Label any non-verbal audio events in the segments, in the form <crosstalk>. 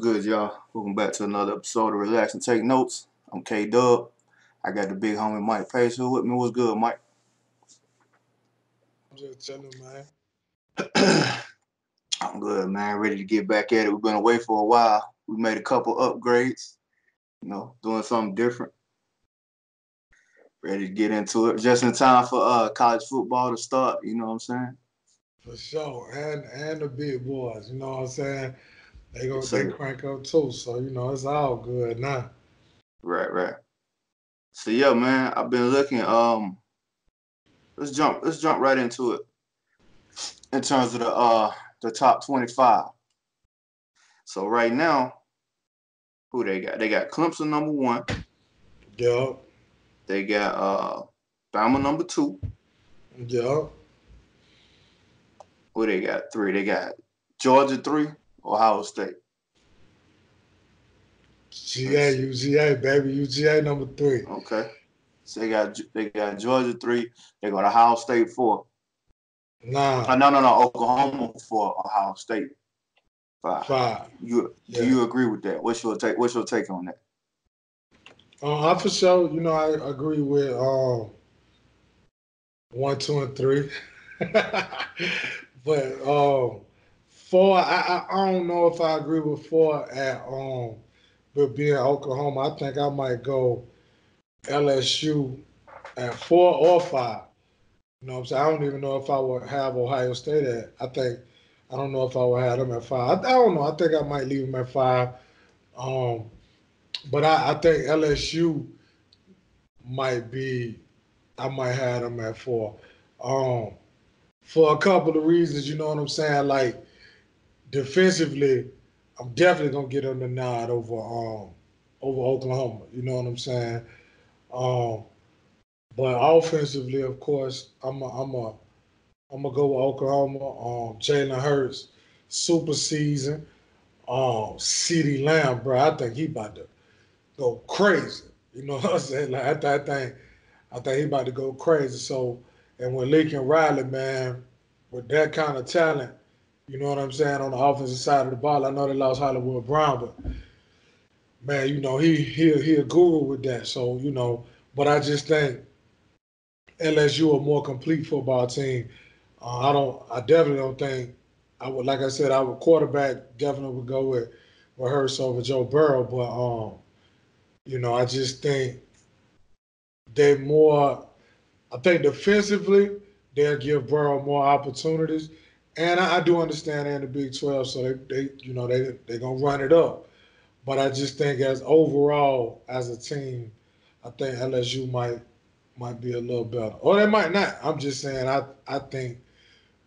Good, y'all? Welcome back to another episode of Relax and Take Notes. I'm K Dub. I got the big homie Mike Pace here with me. What's good, Mike? I'm just chilling, man. <clears throat> I'm good, man. Ready to get back at it. We've been away for a while. We made a couple upgrades, you know, doing something different. Ready to get into it. Just in time for uh college football to start, you know what I'm saying? For sure. And and the big boys, you know what I'm saying? They go Yes, they crank up too. So, you know, it's all good now. Right, right. So yeah, man, I've been looking. Um, let's jump. Let's jump right into it. In terms of the uh the top twenty five. So right now, who they got? They got Clemson number one. Yup. They got uh Bama number two. Yup. Who they got? Three. They got Georgia three. Ohio State. GA, UGA, baby. UGA number three. Okay. So they got they got Georgia three. They got Ohio State four. Uh, Nah. no, no, no. Oklahoma four. Ohio State five. Five. You Yeah. do you agree with that? What's your take? What's your take on that? Uh, I for sure, you know, I agree with um one, two, and three. <laughs> but um four, I, I don't know if I agree with four at um but being Oklahoma, I think I might go LSU at four or five. You know what I'm saying? I don't even know if I would have Ohio State at. I think I don't know if I would have them at five. I, I don't know. I think I might leave them at five. Um, but I, I think LSU might be. I might have them at four. Um, for a couple of reasons, you know what I'm saying? Like defensively, I'm definitely gonna get them the nod over um over Oklahoma. You know what I'm saying? Um, but offensively, of course, I'm a, I'm a I'm gonna go with Oklahoma. Um, Jalen Hurts, super season. Um, CeeDee Lamb, bro, I think he about to go crazy. You know <laughs> what I'm saying? Like I, th- I think I think he about to go crazy. So, and with Lincoln Riley, man, with that kind of talent, you know what I'm saying, on the offensive side of the ball. I know they lost Hollywood Brown, but man, you know, he he he a guru with that. So, you know, but I just think LSU a more complete football team. Uh, I don't I definitely don't think I would like I said, I would quarterback definitely would go with with Hurts over Joe Burrow, but um, you know, I just think they more I think defensively they'll give Burrow more opportunities. And I, I do understand they're in the Big 12, so they, they you know, they they're gonna run it up. But I just think as overall as a team, I think LSU might might be a little better. Or they might not. I'm just saying I I think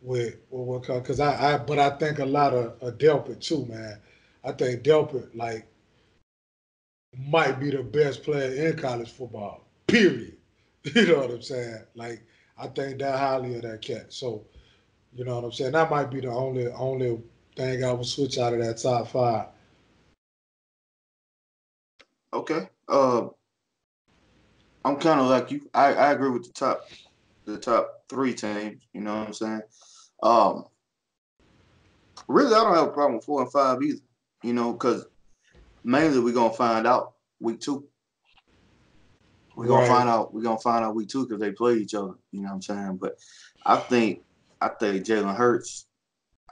with with because I, I but I think a lot of, of Delpit too, man. I think Delpit like might be the best player in college football. Period. <laughs> You know what I'm saying? Like I think that highly of that cat. So, you know what I'm saying? That might be the only only thing I would switch out of that top five. Okay. Uh, I'm kind of like you. I, I agree with the top the top three teams. You know what I'm saying? Um, really, I don't have a problem with four and five either. You know, because mainly we're gonna find out week two. We're gonna Right. find out. We're gonna find out week two because they play each other. You know what I'm saying? But I think I think Jalen Hurts.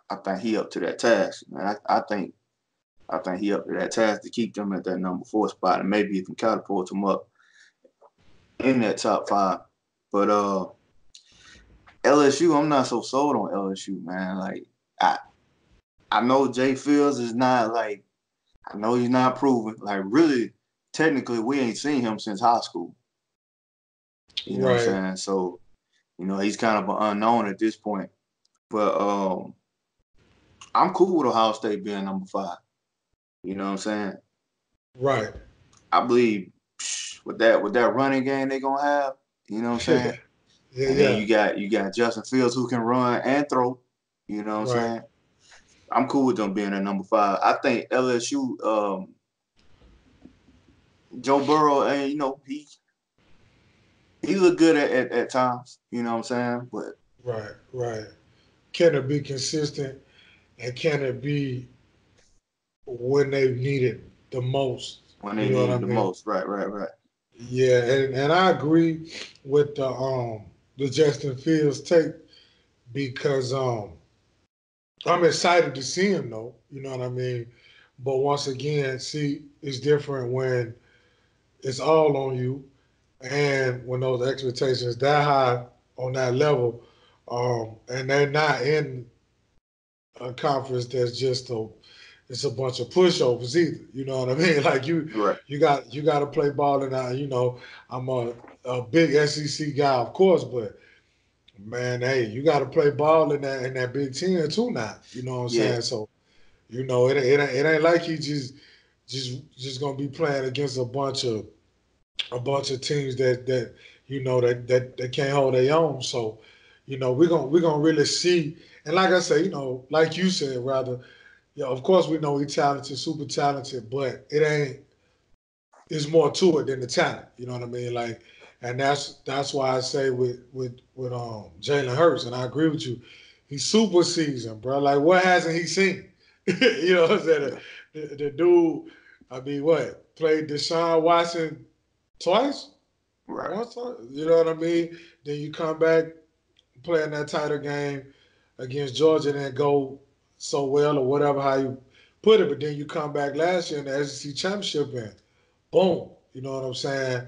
I think he up to that task. Man, I, I think I think he up to that task to keep them at that number four spot and maybe even catapult them up in that top five. But uh LSU, I'm not so sold on LSU, man. Like I I know Jay Fields is not like I know he's not proven. Like really, technically we ain't seen him since high school. You know what I'm saying? So, you know, he's kind of an unknown at this point. But um I'm cool with Ohio State being number five. You know what I'm saying? Right. I believe psh, with that with that running game they're gonna have, you know what I'm saying? Yeah, and yeah. then you got you got Justin Fields who can run and throw. You know what I'm Right. saying? I'm cool with them being at number five. I think LSU, um, Joe Burrow, and you know he he look good at, at, at times. You know what I'm saying? But Right, right. Can it be consistent and can it be when they need it the most. When they needed the mean? most, right, right, right. Yeah, and, and I agree with the um the Justin Fields take because um I'm excited to see him though. You know what I mean? But once again, see, it's different when it's all on you, and when those expectations that high on that level, um, and they're not in a conference that's just a it's a bunch of pushovers either. You know what I mean? <laughs> Like you right. you got you got to play ball, and I, you know, I'm a a big SEC guy, of course, but man, hey, you got to play ball in that in that Big Ten too now. You know what I'm yeah. saying? So, you know, it, it it ain't like you just just just gonna be playing against a bunch of a bunch of teams that that you know that that, that can't hold their own. So, you know, we're gonna we're gonna really see. And like I said, you know, like you said, rather, yeah, of course we know he's talented, super talented, but it ain't. There's more to it than the talent. You know what I mean? Like and that's that's why I say with with with um Jalen Hurts, and I agree with you. He's super seasoned, bro. Like what hasn't he seen? <laughs> you know what I'm saying? The, the, the, dude, I mean, what played Deshaun Watson twice? Right. Once, you know what I mean? Then you come back playing that tighter game against Georgia and then go so well or whatever how you put it. But then you come back last year in the SEC championship and boom, you know what I'm saying?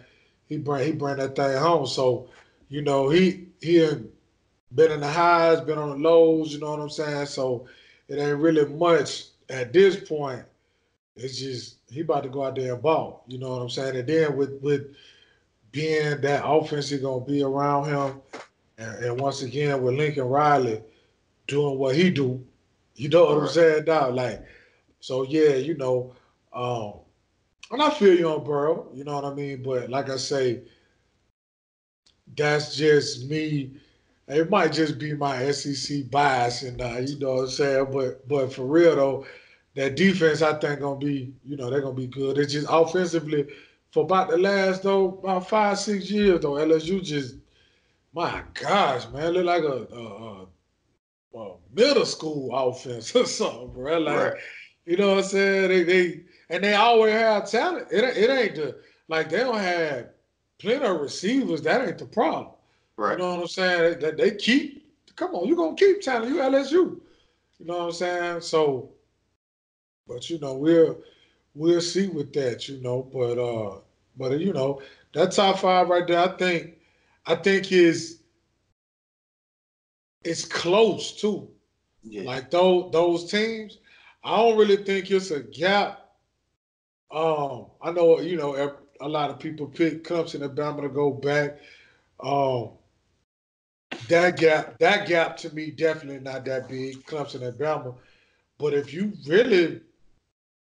he bring he bring that thing home. So, you know, he he been in the highs, been on the lows, you know what I'm saying? So it ain't really much at this point. It's just he about to go out there and ball, you know what I'm saying? And then with with being that offense is gonna be around him, and, and, once again with Lincoln Riley doing what he do, you know what right. I'm saying? Now, like, so yeah, you know, um, and I feel you on Burrow, you know what I mean? But like I say, that's just me. It might just be my SEC bias, and uh, you know what I'm saying. But but for real though, that defense I think gonna be, you know, they're gonna be good. It's just offensively for about the last though about five six years though LSU just, my gosh, man, look like a, a, a, a middle school offense <laughs> or something, bro. Like, right. you know what I'm saying? They they and they always have talent. It, it ain't the like they don't have plenty of receivers. That ain't the problem. Right. You know what I'm saying? That they, they keep. Come on, you gonna keep talent. You LSU. You know what I'm saying? So, but you know we'll we'll see with that. You know, but uh, but you know that top five right there. I think I think is it's close too. Yeah. Like those those teams, I don't really think it's a gap um, I know you know a lot of people pick Clemson and Bama to go back. Um, that gap, that gap to me, definitely not that big. Clemson and Bama, but if you really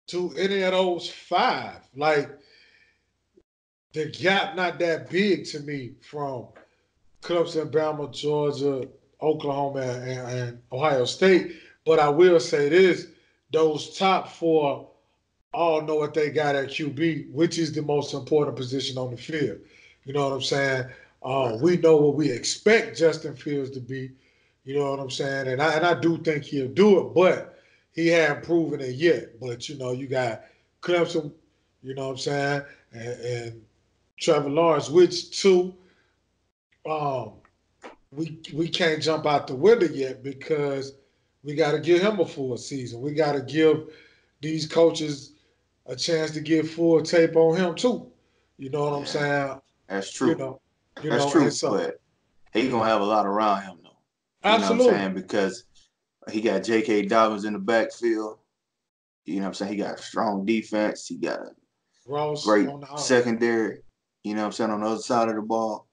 to any of those five, like the gap not that big to me from Clemson, Bama, Georgia, Oklahoma, and, and Ohio State. But I will say this: those top four all know what they got at QB, which is the most important position on the field. You know what I'm saying? Uh, we know what we expect Justin Fields to be. You know what I'm saying? And I and I do think he'll do it, but he hasn't proven it yet. But you know, you got Clemson, you know what I'm saying, and, and Trevor Lawrence, which two, um, we we can't jump out the window yet because we got to give him a full season. We got to give these coaches a chance to get full tape on him too. You know what yeah, I'm saying? That's true. You know, you that's know, true. So, but he gonna have a lot around him though. You absolutely. know what I'm saying? Because he got J.K. Dobbins in the backfield. You know what I'm saying? He got a strong defense. He got a Ross great secondary. You know what I'm saying? On the other side of the ball.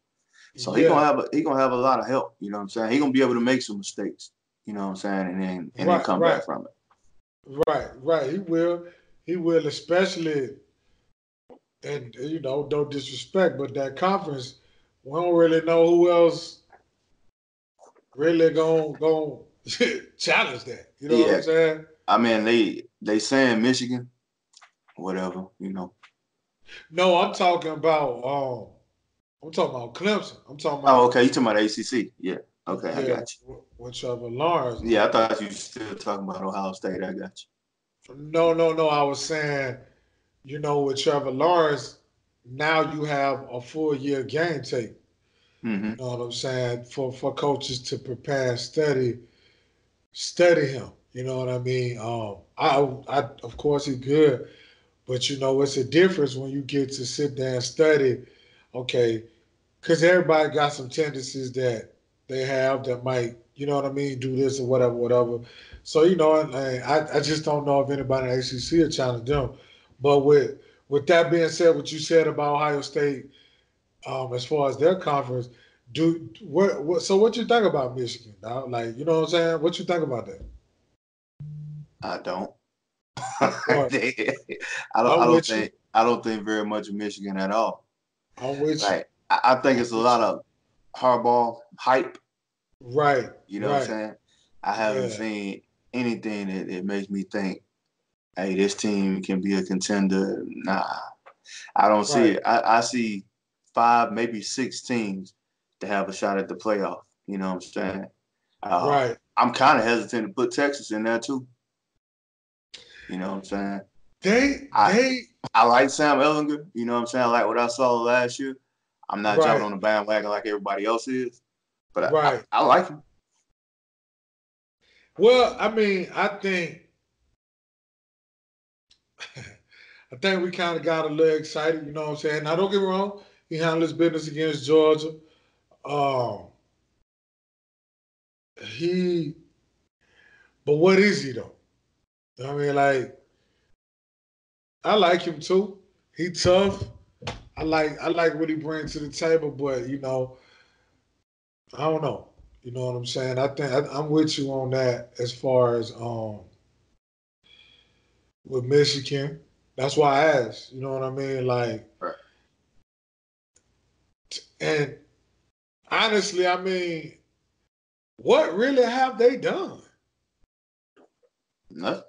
So yeah. he gonna have a, he gonna have a lot of help. You know what I'm saying? He gonna be able to make some mistakes. You know what I'm saying? And then and right, then come right. back from it. Right, right. He will he will, especially, and you know, don't disrespect, but that conference, we don't really know who else really gonna gonna <laughs> challenge that. You know yeah. what I'm saying? I mean, they they saying Michigan, whatever, you know. No, I'm talking about um, I'm talking about Clemson. I'm talking about. Oh, okay. You talking about ACC? Yeah. Okay, yeah, I got you. With Trevor Lawrence. Yeah, I thought you were still talking about Ohio State. I got you. No, no, no. I was saying, you know, with Trevor Lawrence, now you have a full year game tape. Mm-hmm. You know what I'm saying? For for coaches to prepare and study, study him. You know what I mean? Um, I, I of course he's good, but you know it's a difference when you get to sit down and study. Okay, because everybody got some tendencies that they have that might, you know what I mean, do this or whatever, whatever. So you know, I I just don't know if anybody in ACC will challenge them. But with with that being said, what you said about Ohio State, um, as far as their conference, do what, what so what you think about Michigan? Like, you know what I'm saying? What you think about that? I don't. <laughs> I don't. I don't think. You. I don't think very much of Michigan at all. I'm with like, you. I, I think it's a lot of Harbaugh hype. Right. You know right. what I'm saying? I haven't yeah. seen anything that, that makes me think, hey, this team can be a contender. Nah. I don't see it. I, I see five, maybe six teams to have a shot at the playoff. You know what I'm saying? Uh, right. I'm kind of hesitant to put Texas in there too. You know what I'm saying? They I, they I like Sam Ehlinger. You know what I'm saying? I like what I saw last year. I'm not right. jumping on the bandwagon like everybody else is, but right. I, I, I like him. Well, I mean, I think <laughs> I think we kind of got a little excited. You know what I'm saying? Now, don't get me wrong. He handled his business against Georgia. Um, he, but what is he though? I mean, like, I like him too. He tough. I like I like what he brings to the table, but you know, I don't know. You know what I'm saying? I think I, am with you on that as far as um with Michigan. That's why I asked. You know what I mean? Like, and honestly, I mean, what really have they done? Nothing.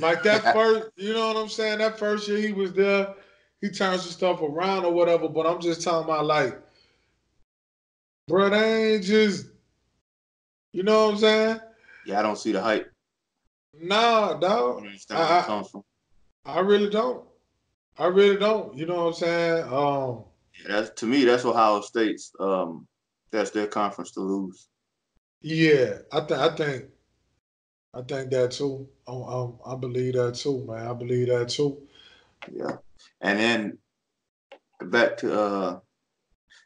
Like that <laughs> first, you know what I'm saying? That first year he was there, he turns the stuff around or whatever. But I'm just talking about like, bro, they ain't just, you know what I'm saying? Yeah, I don't see the hype. Nah, dog. I, I, I really don't. I really don't. You know what I'm saying? Um, yeah, that's to me. That's Ohio State's. Um, that's their conference to lose. Yeah, I think. I think. I think that too. I, I, I believe that too, man. I believe that too. Yeah, and then back to uh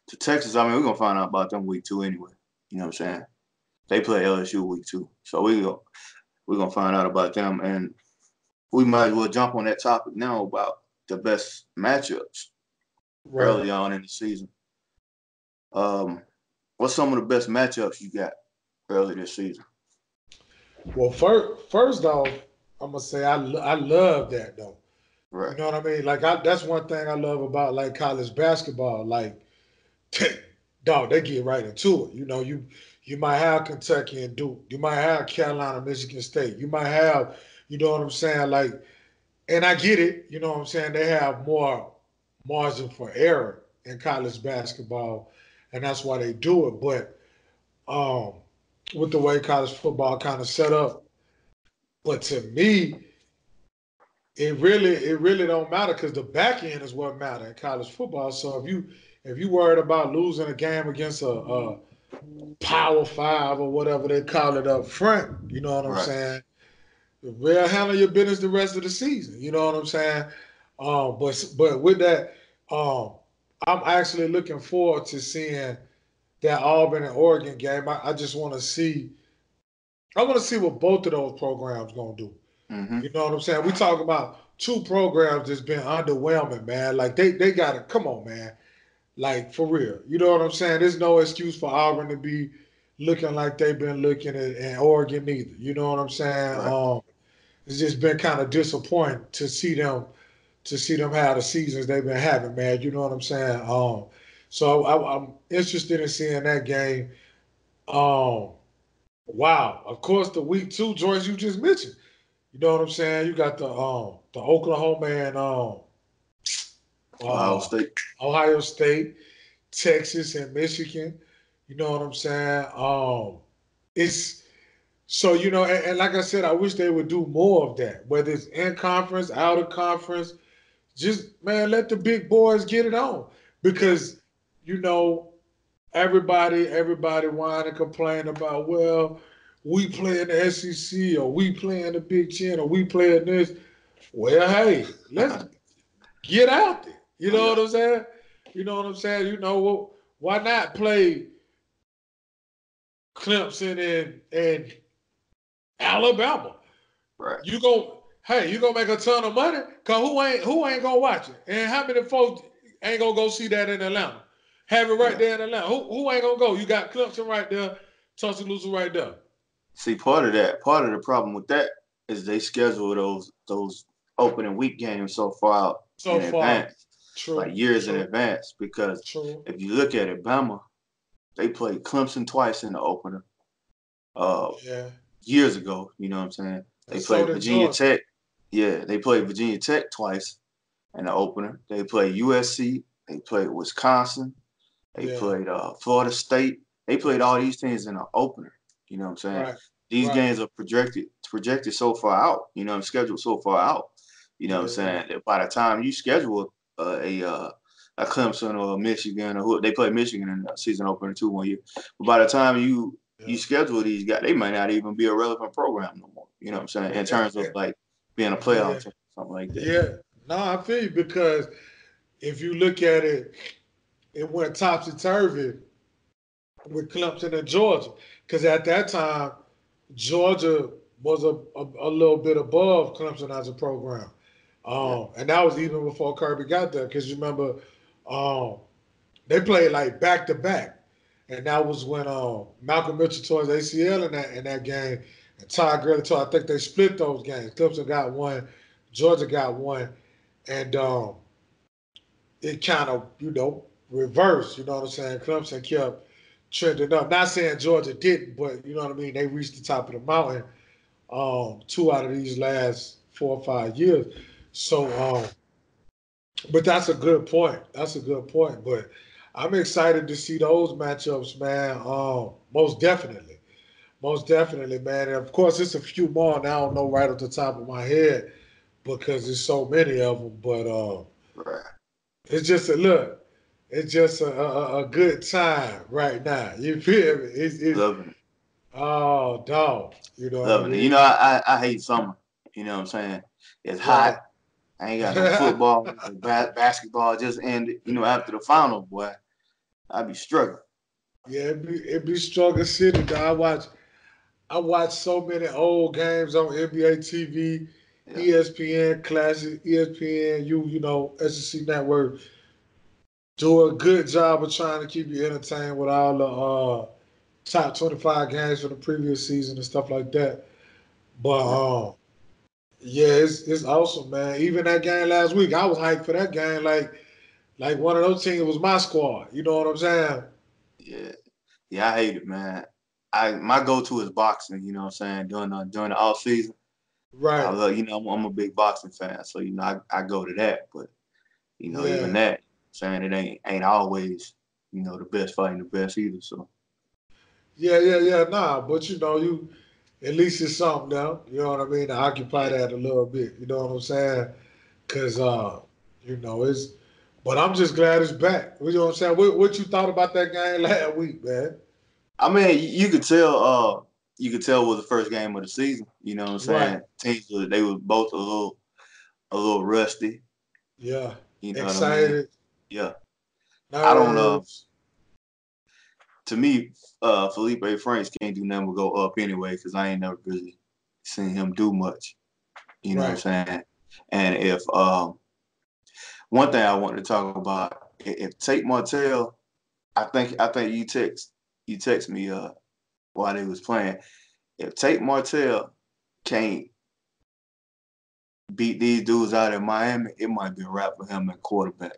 to Texas. I mean, we're gonna find out about them week two anyway. You know what I'm saying? They play LSU week two, so we go we're gonna find out about them, and we might as well jump on that topic now about the best matchups right. early on in the season. Um, what's some of the best matchups you got early this season? Well, first, first off, I'm gonna say I I love that though. Right. You know what I mean? Like I, that's one thing I love about like college basketball. Like, <laughs> dog, they get right into it. You know, you you might have Kentucky and Duke. You might have Carolina, Michigan State. You might have, you know what I'm saying? Like, and I get it. You know what I'm saying? They have more margin for error in college basketball, and that's why they do it. But um, with the way college football kind of set up. But to me, it really it really don't matter because the back end is what matter in college football. So if you if you worried about losing a game against a, a power five or whatever they call it up front, you know what I'm right. saying? Well, handle your business the rest of the season. You know what I'm saying? Um, but but with that, um, I'm actually looking forward to seeing that Auburn and Oregon game. I, I just want to see. I want to see what both of those programs gonna do. Mm-hmm. You know what I'm saying? We talk about two programs that's been underwhelming, man. Like they they got to come on, man. Like for real. You know what I'm saying? There's no excuse for Auburn to be looking like they've been looking at and Oregon either. You know what I'm saying? Right. Um, it's just been kind of disappointing to see them to see them have the seasons they've been having, man. You know what I'm saying? Um, so I, am interested in seeing that game. Um, wow. Of course, the week two, Joyce, you just mentioned. You know what I'm saying? You got the um the Oklahoma and um Ohio uh, State, Ohio State, Texas, and Michigan. You know what I'm saying? Um, it's So you know, and, and, like I said, I wish they would do more of that. Whether it's in conference, out of conference, just man, let the big boys get it on. Because you know, everybody, everybody whine and complain about, well, we play in the SEC or we play in the Big Ten or we play in this. Well, hey, let's get out there. You know what I'm saying? You know what I'm saying? You know what? Why not play Clemson and and Alabama? Right. You go, hey, you gonna make a ton of money? Cause who ain't who ain't gonna watch it? And how many folks ain't gonna go see that in Atlanta? Have it right yeah. there in Atlanta. Who who ain't gonna go? You got Clemson right there, Tuscaloosa right there. See, part of that, part of the problem with that is they schedule those those opening week games so far out so in far. advance, True. like years True. in advance. Because True. if you look at it, Bama, they played Clemson twice in the opener. Uh, yeah. Years ago, you know what I'm saying? They and played so Virginia Georgia. Tech. Yeah, they played Virginia Tech twice in the opener. They played USC. They played Wisconsin. They yeah. played uh, Florida State. They played all these teams in the opener. You know what I'm saying? Right. These right. games are projected projected so far out. You know, I'm scheduled so far out. You know yeah. what I'm saying? That by the time you schedule uh, a uh, a Clemson or a Michigan or who they play Michigan in the season opener two one year, but by the time you yeah. you schedule these guys, they might not even be a relevant program no more. You know what I'm saying? In terms of like being a playoff team, something like that. Yeah, no, I feel you because if you look at it, it went topsy turvy with Clemson and Georgia because at that time Georgia was a, a, a, little bit above Clemson as a program. Um, and that was even before Kirby got there because you remember um, they played like back to back. And that was when uh, Malcolm Mitchell tore his ACL in that in that game, and Todd Gurley tore. I think they split those games. Clemson got one, Georgia got one, and um, it kind of you know reversed. You know what I'm saying? Clemson kept trending up. Not saying Georgia didn't, but you know what I mean. They reached the top of the mountain um, two out of these last four or five years. So, um, but that's a good point. That's a good point. But I'm excited to see those matchups, man. Um, most definitely, most definitely, man. And of course, it's a few more, and I don't know right off the top of my head because there's so many of them. But uh, right. it's just a look. It's just a, a, a, good time right now. You feel me? It's, it's, Loving it. Oh, dog. You know, Loving I mean? it. You know, I, I hate summer. You know what I'm saying? It's hot. I ain't got no <laughs> football, basketball just ended. You know, after the final, boy, I'd be struggling. Yeah, it be it be struggle city. Dog. I watch, I watch so many old games on NBA TV, yeah. ESPN Classic, ESPN, you you know, SEC Network. Do a good job of trying to keep you entertained with all the uh, top twenty five games from the previous season and stuff like that. But um, yeah, it's it's awesome, man. Even that game last week, I was hyped for that game. Like, like one of those teams was my squad. You know what I'm saying? Yeah, yeah, I hate it, man. I my go to is boxing. You know what I'm saying? During the during the off season, right? I love, you know, I'm, I'm, a big boxing fan, so you know, I, I go to that. But you know, yeah. even that, saying it ain't ain't always you know the best fighting the best either. So. Yeah, yeah, yeah. Nah, but you know, you at least it's something now. You know what I mean? To occupy that a little bit. You know what I'm saying? Cause uh, you know, it's but I'm just glad it's back. You know what I'm saying? What, what you thought about that game last week, man? I mean, you could tell uh you could tell it was the first game of the season. You know what I'm saying? Right. Teams were they were both a little a little rusty. Yeah. You know Excited. I mean? Yeah. Nerves. I don't know. To me, uh, Felipe Franks can't do nothing but go up anyway because I ain't never really seen him do much. You know right. what I'm saying? And if um, one thing I wanted to talk about, if Tate Martell, I think I think you text you text me uh while they was playing. If Tate Martell can't beat these dudes out in Miami, it might be a wrap for him at quarterback.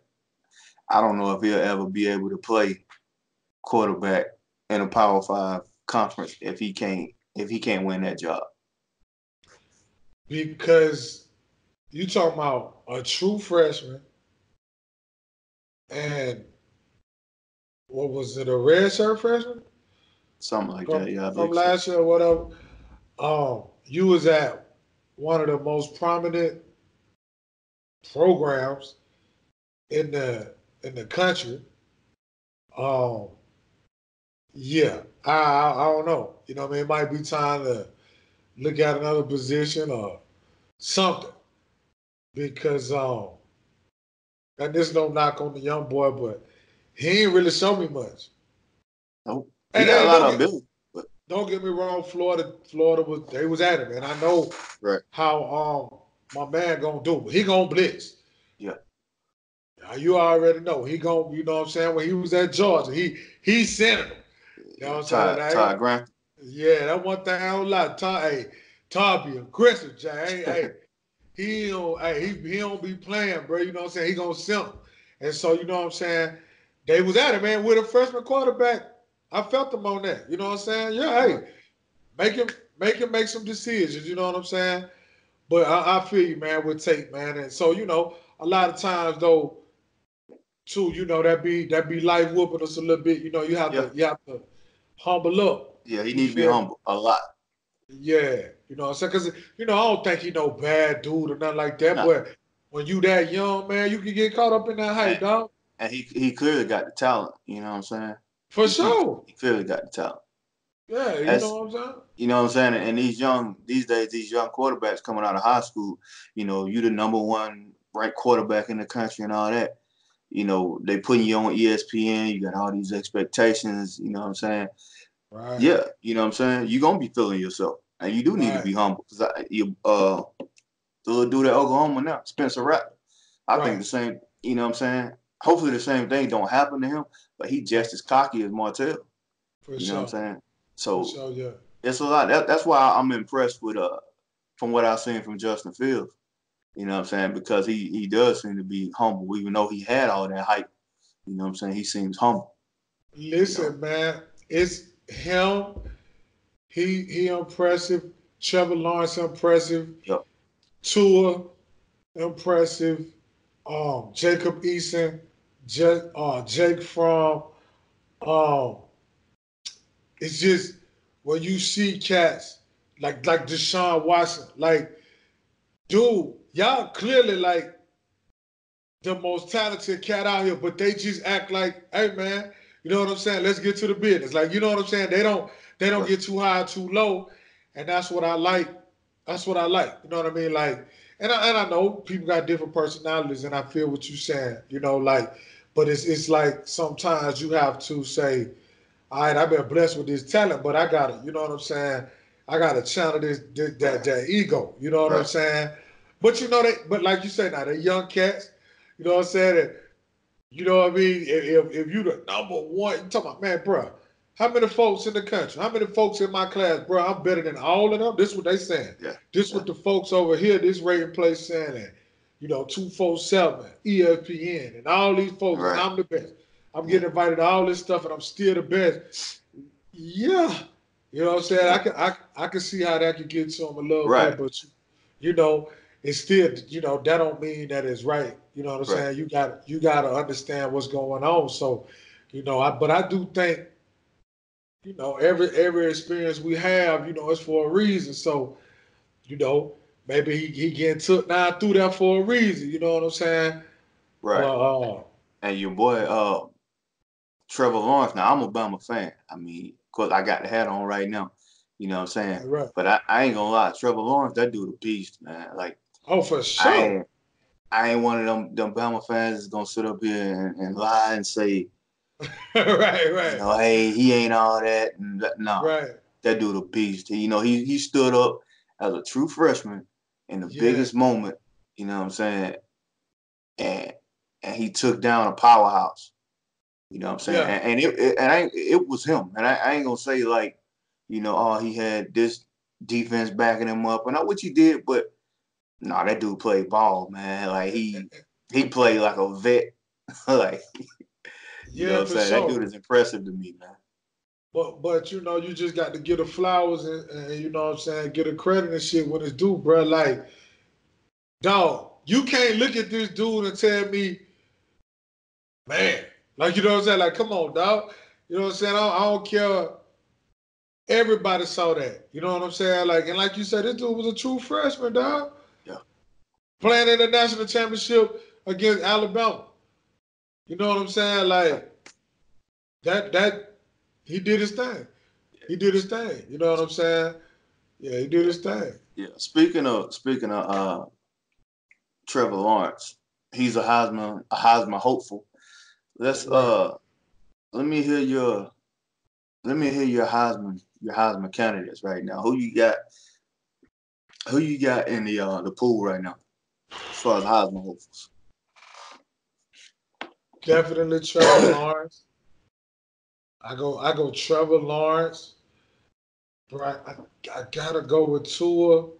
I don't know if he'll ever be able to play quarterback in a Power Five conference if he can't if he can't win that job. Because you talking about a true freshman and what was it, a red shirt freshman? Something like from, that, yeah. From last so. year or whatever. um, you was at one of the most prominent programs in the in the country. Um, yeah, I, I I don't know. You know, I mean, it might be time to look at another position or something because um, and this no knock on the young boy, but he ain't really show me much. Nope. He and, got a lot of ability. But... Don't get me wrong, Florida, Florida was they was at him, and I know right. how um my man gonna do. He gonna blitz. Yeah. Now you already know he gonna, you know what I'm saying. When he was at Georgia, he he sent him. You know what I'm saying? Todd Grant. Yeah, that one thing I don't like. Todd, hey, Todd be aggressive, Jay. Hey, <laughs> hey, he don't, hey, he, he don't be playing, bro. You know what I'm saying? He gonna send him. And so you know what I'm saying. They was at it, man, with a freshman quarterback. I felt them on that. You know what I'm saying? Yeah, hey, make him make him make some decisions. You know what I'm saying? But I, I feel you, man, with tape, man. And so you know, a lot of times though, too, you know, that be that be life whooping us a little bit. You know, you have yeah. to you have to humble up. Yeah, he needs to be humble a lot. Yeah, you know what I'm saying? Because, you know, I don't think he no bad dude or nothing like that. But when you that young, man, you can get caught up in that hype, dog. And he he clearly got the talent, you know what I'm saying? For sure. He, he clearly got the talent. Yeah, you As, know what I'm saying? You know what I'm saying? And these young, these days, these young quarterbacks coming out of high school, you know, you the number one ranked quarterback in the country and all that. You know, they putting you on ESPN, you got all these expectations, you know what I'm saying? Right. Yeah, you know what I'm saying? You're gonna be feeling yourself. And you do need right. to be humble. Because you uh the little dude at Oklahoma now, Spencer Rattler. I right. think the same, you know what I'm saying? Hopefully the same thing don't happen to him, but he just as cocky as Martell. For you sure. know what I'm saying? So sure, yeah. it's a lot. That, that's why I'm impressed with uh from what I've seen from Justin Fields. You know what I'm saying? Because he he does seem to be humble, even though he had all that hype. You know what I'm saying? He seems humble. Listen, you know? man, it's him. He he impressive. Trevor Lawrence impressive. Yep. Tua impressive. Um, Jacob Eason, J- uh, Jake Fromm. Um, it's just when you see cats like like Deshaun Watson, like, dude, y'all clearly like the most talented cat out here, but they just act like, hey man, you know what I'm saying? Let's get to the business. Like, you know what I'm saying? They don't they don't get too high, too low, and that's what I like. That's what I like. You know what I mean? Like, and I, and I know people got different personalities, and I feel what you're saying. You know, like, but it's it's like sometimes you have to say, all right, I've been blessed with this talent, but I got to, you know what I'm saying? I got to channel this, this that that ego. You know what right. I'm saying? But you know that, but like you say now, they're young cats. You know what I'm saying? You know what I mean? If, if you the number one, you talking about, man, bro, how many folks in the country? How many folks in my class, bro? I'm better than all of them. This is what they saying. Yeah. This yeah. what the folks over here, this rating place saying that, you know, 247, ESPN, and all these folks, right. I'm the best. I'm getting invited to all this stuff, and I'm still the best. Yeah. You know what I'm saying? I can I, I can see how that could get to them a little right. bit, but you know, it's still, you know, that don't mean that it's right. You know what I'm right. saying? You got you got to understand what's going on. So, you know, I but I do think, you know, every every experience we have, you know, it's for a reason. So, you know, maybe he, he getting took now through that for a reason. You know what I'm saying? Right. But, uh, and your boy, uh, Trevor Lawrence. Now I'm a Bama fan. I mean, cause I got the hat on right now. You know what I'm saying? Right. But I, I ain't gonna lie, Trevor Lawrence, that dude a beast, man. Like Oh, for sure. I ain't, I ain't one of them them Bama fans that's gonna sit up here and, and lie and say, <laughs> right, right. You know, hey, he ain't all that. No, right. That dude a beast. You know, he he stood up as a true freshman in the yeah. biggest moment. You know what I'm saying? And and he took down a powerhouse. You know what I'm saying? Yeah. And, and it, it, and I it was him. And I, I ain't gonna say like, you know, oh he had this defense backing him up, and not what you did, but no, nah, that dude played ball, man. Like he he played like a vet. <laughs> like you yeah, know what I'm saying? That dude is impressive to me, man. But but you know, you just got to get the flowers and, and you know what I'm saying, get a credit and shit when it's due, bro. Like, dog, you can't look at this dude and tell me, man, like you know what I'm saying? Like, come on, dog. You know what I'm saying? I don't, I don't care Everybody saw that. You know what I'm saying? Like, and like you said, this dude was a true freshman, dog. Yeah. Playing in the national championship against Alabama. You know what I'm saying? Like that that he did his thing. He did his thing. You know what I'm saying? Yeah, he did his thing. Yeah. Speaking of speaking of uh Trevor Lawrence, he's a Heisman a Heisman hopeful. Let's uh let me hear your let me hear your Heisman your Heisman candidates right now. Who you got? Who you got in the uh the pool right now? As far as Heisman hopefuls. Definitely Trevor Lawrence. I go I go Trevor Lawrence. But I, I, I gotta go with Tua.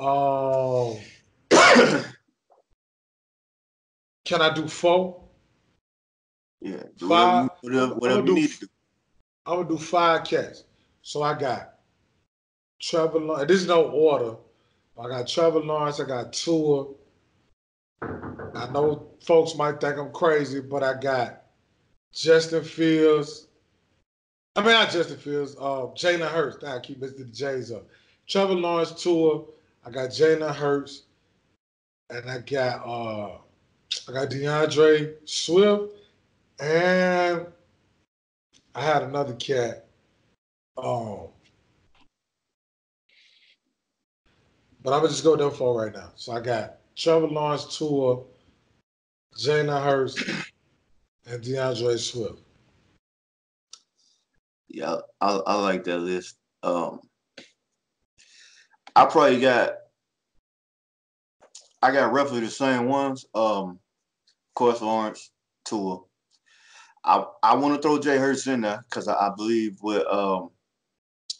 Um <coughs> Can I do four? Yeah, do Five. whatever, whatever, I'm gonna you do need to do. I'm gonna do five cats. So I got Trevor Lawrence. This is no order. I got Trevor Lawrence. I got Tua. I know folks might think I'm crazy, but I got Justin Fields. I mean, not Justin Fields. Uh, Jalen Hurts. I keep mixing the J's up. Trevor Lawrence, Tua. I got Jalen Hurts, and I got uh, I got D'Andre Swift, and I had another cat. Um, but I'm gonna just go them four right now. So I got Trevor Lawrence, Tua, Jalen Hurts, and D'Andre Swift. Yeah, I, I like that list. Um, I probably got, I got roughly the same ones. Um, of course, Lawrence, Tua. I I want to throw Jay Hurts in there because I, I believe with um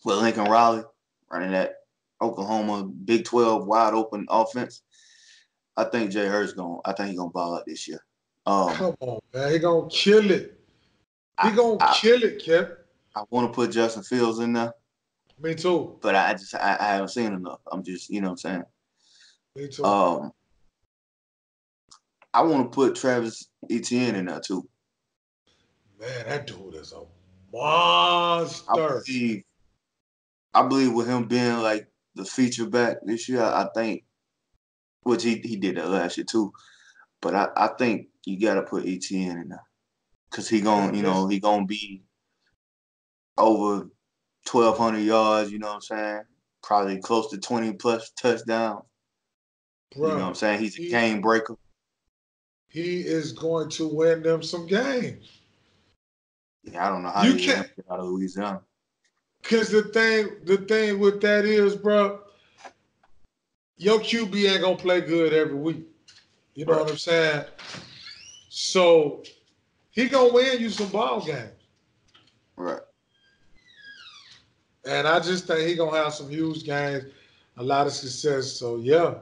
with Lincoln Riley running that Oklahoma Big Twelve wide open offense. I think Jay Hurts going. I think he's gonna ball out this year. Um, Come on, man. He gonna kill it. He gonna I- kill it, Kip. I want to put Justin Fields in there, Me too. but I just I, I haven't seen enough. I'm just you know what I'm saying. Me too. Um, I want to put Travis Etienne in there too. man, that dude is a monster. I believe, I believe with him being like the feature back this year, I think, which he, he did that last year too, but I, I think you got to put Etienne in there because he going you know he gonna be over twelve hundred yards. You know what I'm saying? Probably close to twenty plus touchdowns. Bro, You know what I'm saying? He's a he- game breaker. he is going to win them some games. Yeah, I don't know how You can't- get out of Louisiana. Cause the thing, the thing with that is, bro, your QB ain't gonna play good every week. You know Right. what I'm saying? So he gonna win you some ball games, Right. and I just think he gonna have some huge games, a lot of success. So yeah,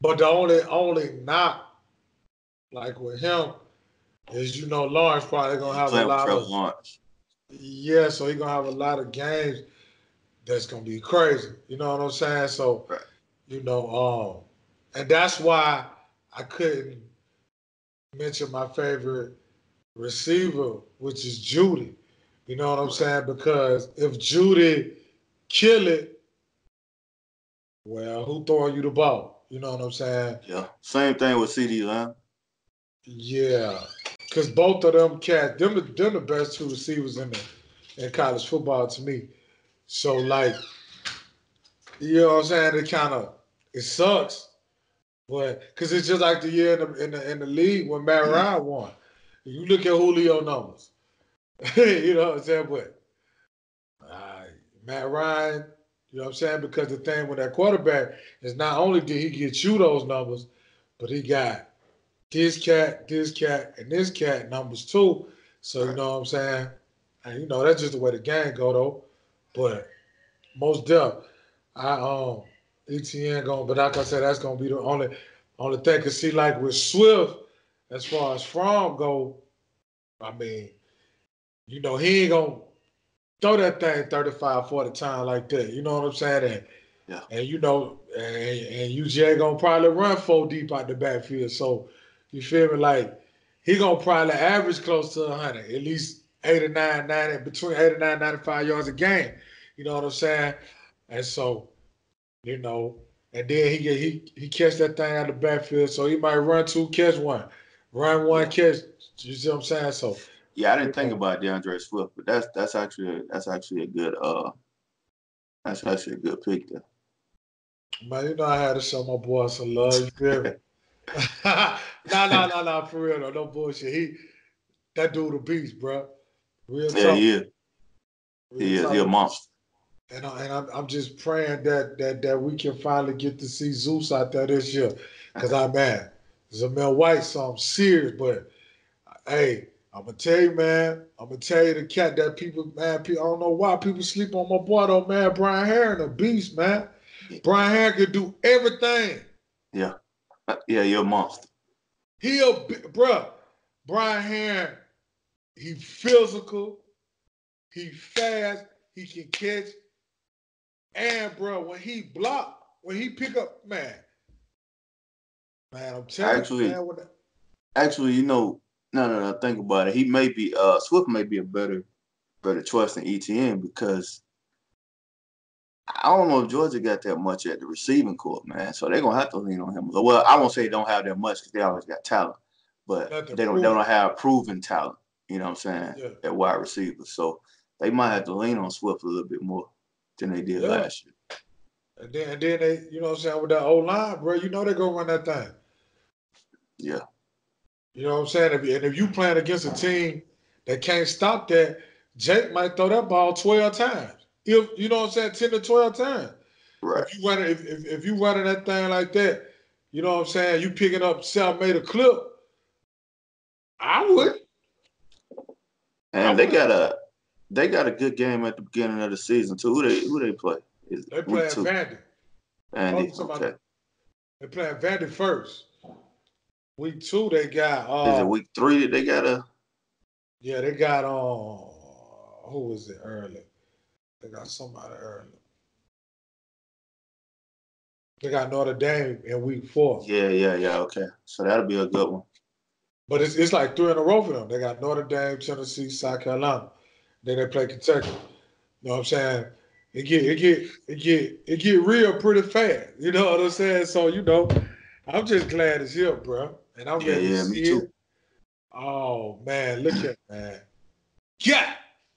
but the only only knock, like with him, is you know Lawrence probably gonna have a lot of Lawrence. Yeah, so he gonna have a lot of games that's gonna be crazy. You know what I'm saying? So, Right. You know, um, and that's why I couldn't mention my favorite receiver, which is Jeudy. You know what I'm saying? Because if Jeudy kill it, well, who throwing you the ball? You know what I'm saying? Yeah. Same thing with CeeDee Lamb. Yeah, because both of them cats, them, the- them the best two receivers in the in college football to me. So like, you know what I'm saying? It kind of it sucks, but because it's just like the year in the in the, in the league when Matt Ryan won. You look at Julio numbers, <laughs> you know what I'm saying? But uh, Matt Ryan, you know what I'm saying? Because the thing with that quarterback is not only did he get you those numbers, but he got this cat, this cat, and this cat numbers too. So you know what I'm saying? And you know that's just the way the game go though. But most deaf, I um Etienne going, but like I said, that's gonna be the only only thing. Cause see, like with Swift, as far as Fromm go, I mean, you know, he ain't gonna throw that thing 35, 40 times like that. You know what I'm saying? And, Yeah. and you know, and, and UJ gonna probably run four deep out the backfield. So you feel me? Like he gonna probably average close to hundred, at least 89, 90, between 89 95 yards a game. You know what I'm saying? And so, you know, and then he get he he catch that thing out of the backfield. So he might run two, catch one. Run one, catch. You see what I'm saying? So yeah, I didn't think about D'Andre Swift, but that's that's actually that's actually a good uh that's actually a good pick there. Man, you know I had to show my boy some love. You feel me? <laughs> nah, nah, nah, nah, for real though, no bullshit. He that dude a beast, bro. Real yeah, talk. yeah. He is. He a monster. And, I, and I'm, I'm just praying that that that we can finally get to see Zeus out there this year, cause I'm mad. Zamir White, so I'm serious. But hey, I'm gonna tell you, man. I'm gonna tell you the cat that people, man. People, I don't know why people sleep on my boy though, man. Brian Herrien, a beast, man. Brian Herrien can do everything. Yeah, yeah, you're a monster. He a bruh. Brian Herrien, he physical, he fast, he can catch, and bro, when he block, when he pick up, man, man, I'm telling actually, you, man, actually, you know, no, no, no. Think about it. He may be uh Swift may be a better, better choice than Etienne because I don't know if Georgia got that much at the receiving court, man. So they're gonna have to lean on him. Well, I won't say they don't have that much because they always got talent, but they don't. They don't have proven talent. You know what I'm saying? Yeah. At wide receiver, so they might have to lean on Swift a little bit more than they did yeah. last year. And then, and then they, you know what I'm saying, with that old line, bro, you know they're gonna run that thing. Yeah. You know what I'm saying? If, and if you playing against a team that can't stop that, Jake might throw that ball 12 times. If you know what I'm saying, 10 to 12 times. Right. If you running, if, if, if you running that thing like that, you know what I'm saying, you picking up self made a clip, I would. And they got a they got a good game at the beginning of the season too. Who they who they play? Is they play Vandy. Vandy. Okay. They play Vandy first. Week two, they got. Uh, Is it week three that they got a? Yeah, they got. Uh, who was it early? They got somebody early. They got Notre Dame in week four. Yeah, yeah, yeah. Okay, so that'll be a good one. But it's it's like three in a row for them. They got Notre Dame, Tennessee, South Carolina. Then they play Kentucky. You know what I'm saying? It get it get it get it get real pretty fast. You know what I'm saying? So you know, I'm just glad it's here, bro. And I'm yeah, ready yeah, to see it. Oh man, look at man. Yeah. <laughs>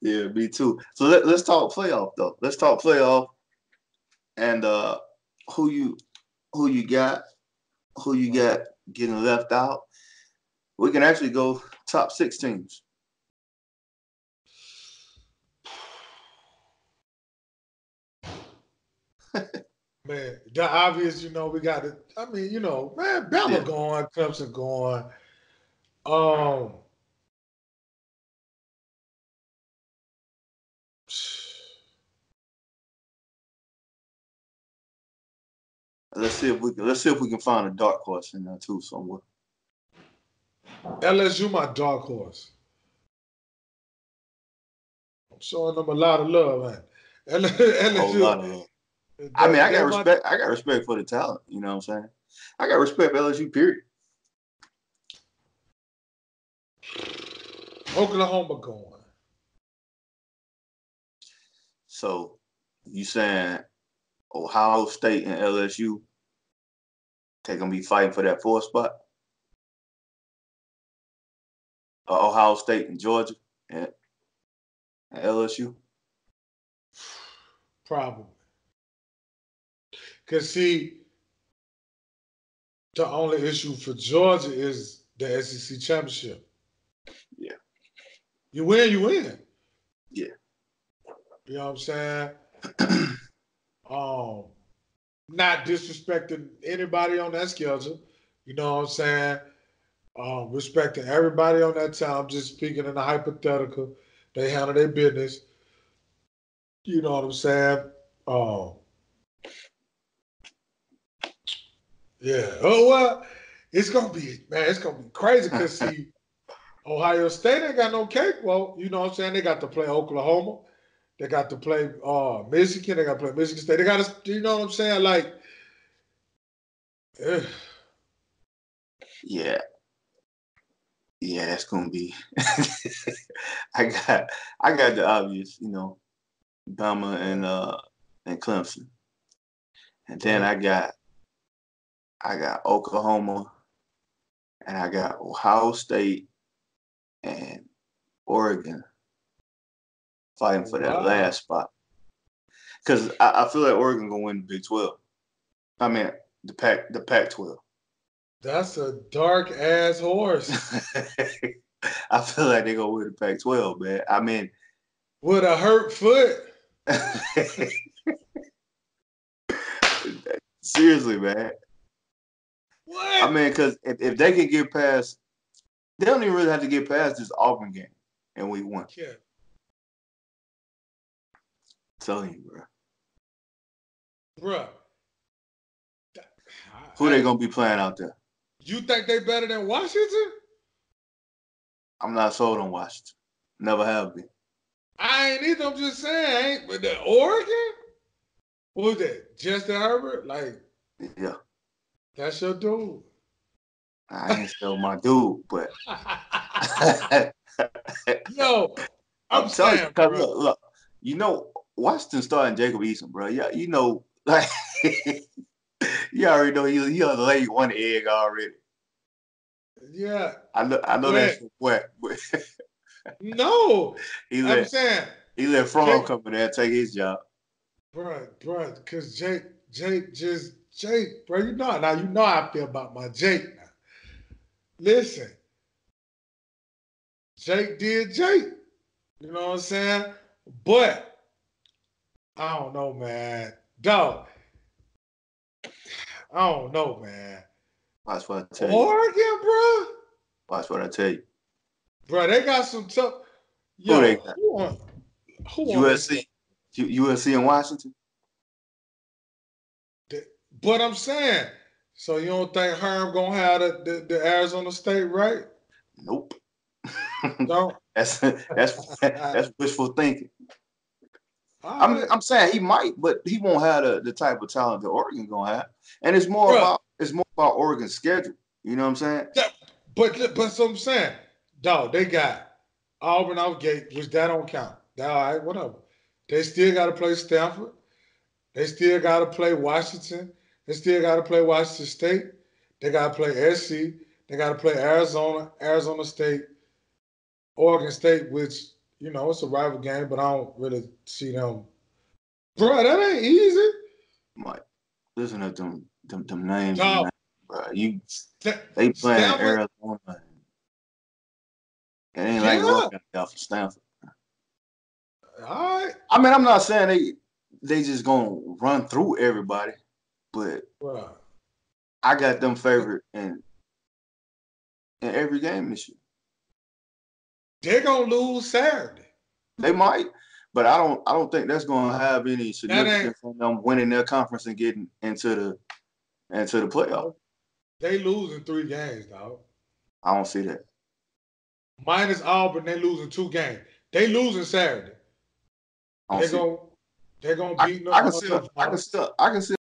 yeah, me too. So let, let's talk playoff though. Let's talk playoff and uh who you who you got, who you got getting left out. We can actually go top six teams. Man, the obvious, you know, we got to. I mean, you know, man, Bama yeah. going, Clemson going. Um, let's see if we can let's see if we can find a dark horse in there too somewhere. LSU, my dark horse. I'm showing them a lot of love, man. <laughs> LSU, I mean, I got respect. I got respect for the talent. You know what I'm saying? I got respect for LSU. Period. Oklahoma going. So, you saying Ohio State and LSU? They gonna be fighting for that fourth spot. Uh, Ohio State and Georgia and, and LSU. Probably. Because, see, the only issue for Georgia is the SEC championship. Yeah. You win, you win. Yeah. You know what I'm saying? <clears throat> um, not disrespecting anybody on that schedule. You know what I'm saying? Um, respecting everybody on that team. I'm just speaking in a hypothetical. They handle their business. You know what I'm saying? Um, Yeah. Oh well, it's gonna be man, it's gonna be crazy because <laughs> see, Ohio State ain't got no cake. Well, you know what I'm saying? They got to play Oklahoma. They got to play uh Michigan. They got to play Michigan State. They got to, you know what I'm saying? Like, yeah. Yeah, that's gonna be. <laughs> I got I got the obvious, you know, Bama and uh and Clemson, and then I got I got Oklahoma, and I got Ohio State and Oregon fighting for that Wow. last spot. Cause I, I feel like Oregon gonna win the Big Twelve. I mean the Pac the Pac twelve. That's a dark ass horse <laughs> I feel like they're gonna win the Pac twelve, man. I mean with a hurt foot. <laughs> seriously, man. What? I mean, cause if, if they can get past they don't even really have to get past this Auburn game and we won. yeah. telling you, bro. Bro. Who they gonna be playing out there? You think they better than Washington? I'm not sold on Washington. Never have been. I ain't either. I'm just saying. I ain't, but the Oregon? What was that? Justin Herbert? Like, Yeah. That's your dude. I ain't still my dude, but <laughs> Yo, I'm, I'm, telling you, bro. look, look, you know, Washington starting Jacob Eason, bro. Yeah, you know, <laughs> like you already know he he laid one egg already. Yeah. I know I know that's what, but <laughs> No. he I'm saying, he let Fromm come in there and take his job. bro, bro, because Jake, Jake just, Jake, bro, you know, now you know how I feel about my Jake now. Listen, Jake did Jake. You know what I'm saying? But I don't know, man. Dog. I don't know, man. Watch what I tell you. Oregon, bro. Watch what I tell you. Bro, they got some tough. Yo, Who who, they got? on, who USC, U- USC in Washington. But I'm saying, so you don't think Herm gonna have the, the, the Arizona State right? Nope. <laughs> Don't. <laughs> That's that's that's wishful thinking. I'm. I'm saying he might, but he won't have the, the type of talent that Oregon gonna have. And it's more Bruh. about it's more about Oregon's schedule. You know what I'm saying? Yeah, But but so I'm saying, dog, they got Auburn out gate, which that don't count. That all right, whatever. They still got to play Stanford. They still got to play Washington. They still got to play Washington State. They got to play SC. They got to play Arizona, Arizona State, Oregon State, which you know it's a rival game, but I don't really see them. Bro, that ain't easy. Mike, listen to them them, them names, man, bro. You they playing Arizona. It ain't like Yeah. working out for Stanford. All right, I mean, I'm not saying they they just gonna run through everybody, but bro. I got them favorite in in every game this year. They're gonna lose Saturday. They might, but I don't. I don't think that's going to have any significance on them winning their conference and getting into the into the playoff. They losing three games, dog. I don't see that. Minus Auburn, they losing two games. They losing Saturday. I They don't see. gonna they're gonna I, beat I can no- still. I can still. I can still